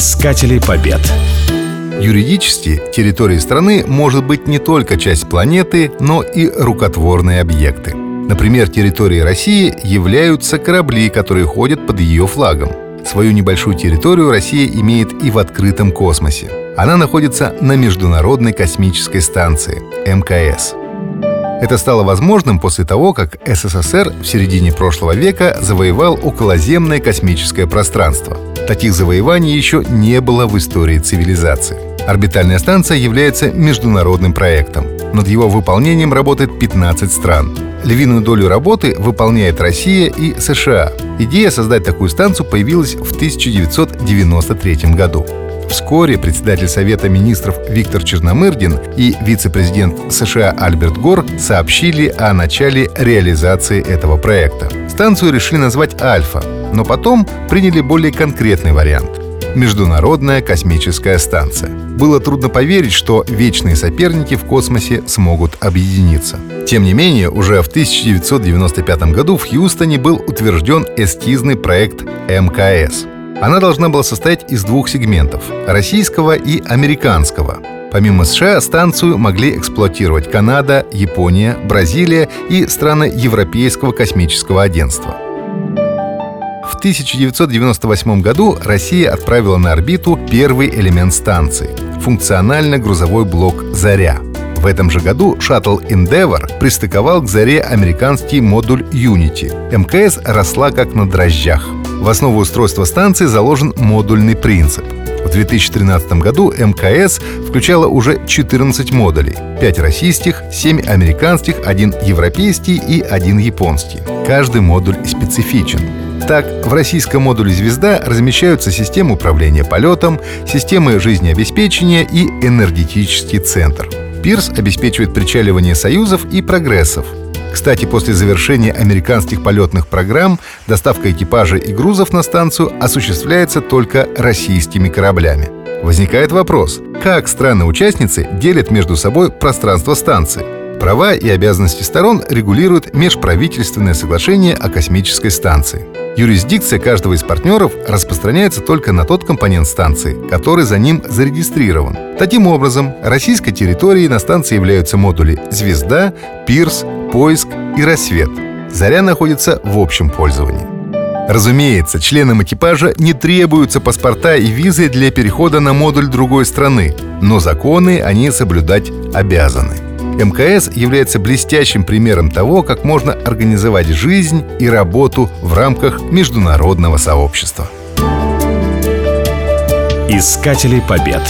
Искатели побед. Юридически территорией страны может быть не только часть планеты, но и рукотворные объекты. Например, территорией России являются корабли, которые ходят под ее флагом. Свою небольшую территорию Россия имеет и в открытом космосе. Она находится на Международной космической станции МКС. Это стало возможным после того, как СССР в середине прошлого века завоевал околоземное космическое пространство. Таких завоеваний еще не было в истории цивилизации. Орбитальная станция является международным проектом. Над его выполнением работает 15 стран. Львиную долю работы выполняет Россия и США. Идея создать такую станцию появилась в 1993 году. Вскоре председатель Совета министров Виктор Черномырдин и вице-президент США Альберт Гор сообщили о начале реализации этого проекта. Станцию решили назвать «Альфа», но потом приняли более конкретный вариант — Международная космическая станция. Было трудно поверить, что вечные соперники в космосе смогут объединиться. Тем не менее, уже в 1995 году в Хьюстоне был утвержден эскизный проект МКС — она должна была состоять из двух сегментов — российского и американского. Помимо США, станцию могли эксплуатировать Канада, Япония, Бразилия и страны Европейского космического агентства. В 1998 году Россия отправила на орбиту первый элемент станции — функционально-грузовой блок «Заря». В этом же году шаттл Endeavour пристыковал к «Заре» американский модуль Unity. МКС росла как на дрожжах — в основу устройства станции заложен модульный принцип. В 2013 году МКС включала уже 14 модулей. 5 российских, 7 американских, 1 европейский и 1 японский. Каждый модуль специфичен. Так, в российском модуле «Звезда» размещаются системы управления полетом, системы жизнеобеспечения и энергетический центр. «Пирс» обеспечивает причаливание союзов и прогрессов, кстати, после завершения американских полетных программ доставка экипажа и грузов на станцию осуществляется только российскими кораблями. Возникает вопрос, как страны-участницы делят между собой пространство станции? Права и обязанности сторон регулирует межправительственное соглашение о космической станции. Юрисдикция каждого из партнеров распространяется только на тот компонент станции, который за ним зарегистрирован. Таким образом, российской территорией на станции являются модули «Звезда», «Пирс», «Поиск» и «Рассвет». «Заря» находится в общем пользовании. Разумеется, членам экипажа не требуются паспорта и визы для перехода на модуль другой страны, но законы они соблюдать обязаны. МКС является блестящим примером того, как можно организовать жизнь и работу в рамках международного сообщества. Искатели побед.